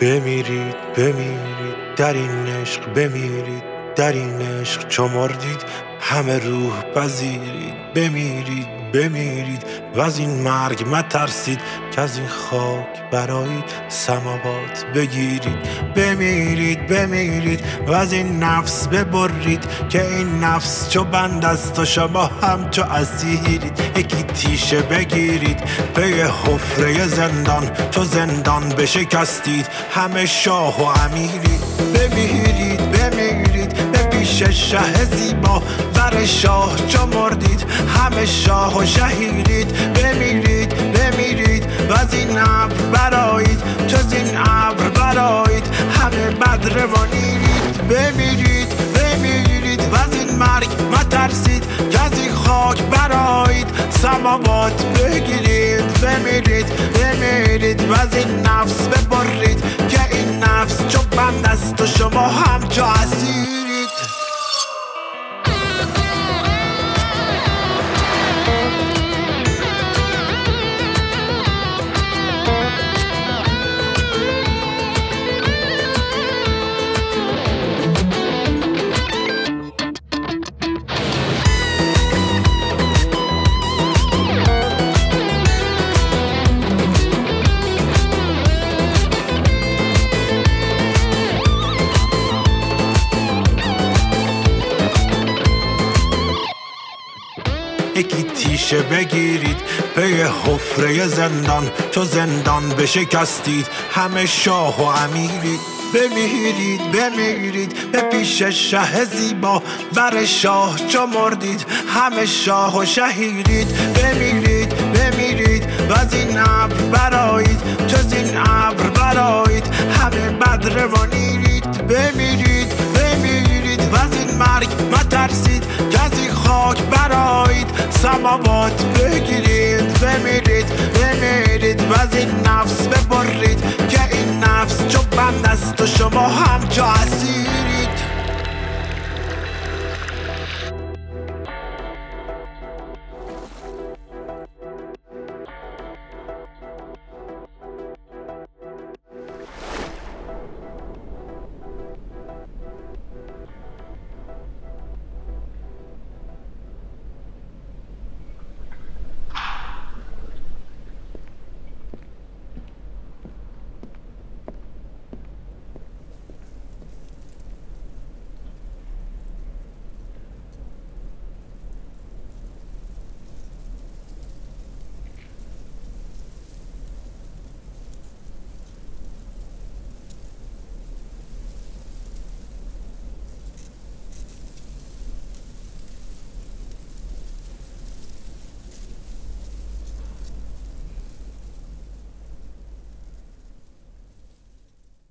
بمیرید بمیرید در این عشق بمیرید در این عشق چمردید همه روح پذیرید. بمیرید. بمیرید و از این مرگ مترسید که از این خاک برایید سماوات بگیرید. بمیرید بمیرید و از این نفس ببرید که این نفس چو بند است و شما هم چو اسیرید. یکی تیشه بگیرید پی حفره زندان تو زندان بشکستید. همه شاه و امیرید. بمیرید پیش شه زیبا بر شاه چو مردید همه شاه و شهیرید بمیرید بمیرید و از این ابر برایید چو این ابر برایید همه بدر نیرید. بمیرید بمیرید و از این مرگ مترسید. که از این خاک برایید سماوات بگیرید. بمیرید بمیرید و از این نفس ببرید. که این نفس چو بند است و شما هم چو اسیرید. یکی تیشه بگیرید پی حفره زندان تو زندان بشکستید. همه شاه و امیرید بمیرید بمیرید به پیش شه زیبا بر شاه چو مردید. همه شاه و شهیرید بمیرید بمیرید و از این ابر برایید چو این ابر برایید همه بدر و نیرید. بمیرید بمیرید و از این مرگ مترسید. برایید سماوات بگیرید بمیرید بمیرید. و از این نفس ببرید که این نفس چو بند است و شما هم چو اسیر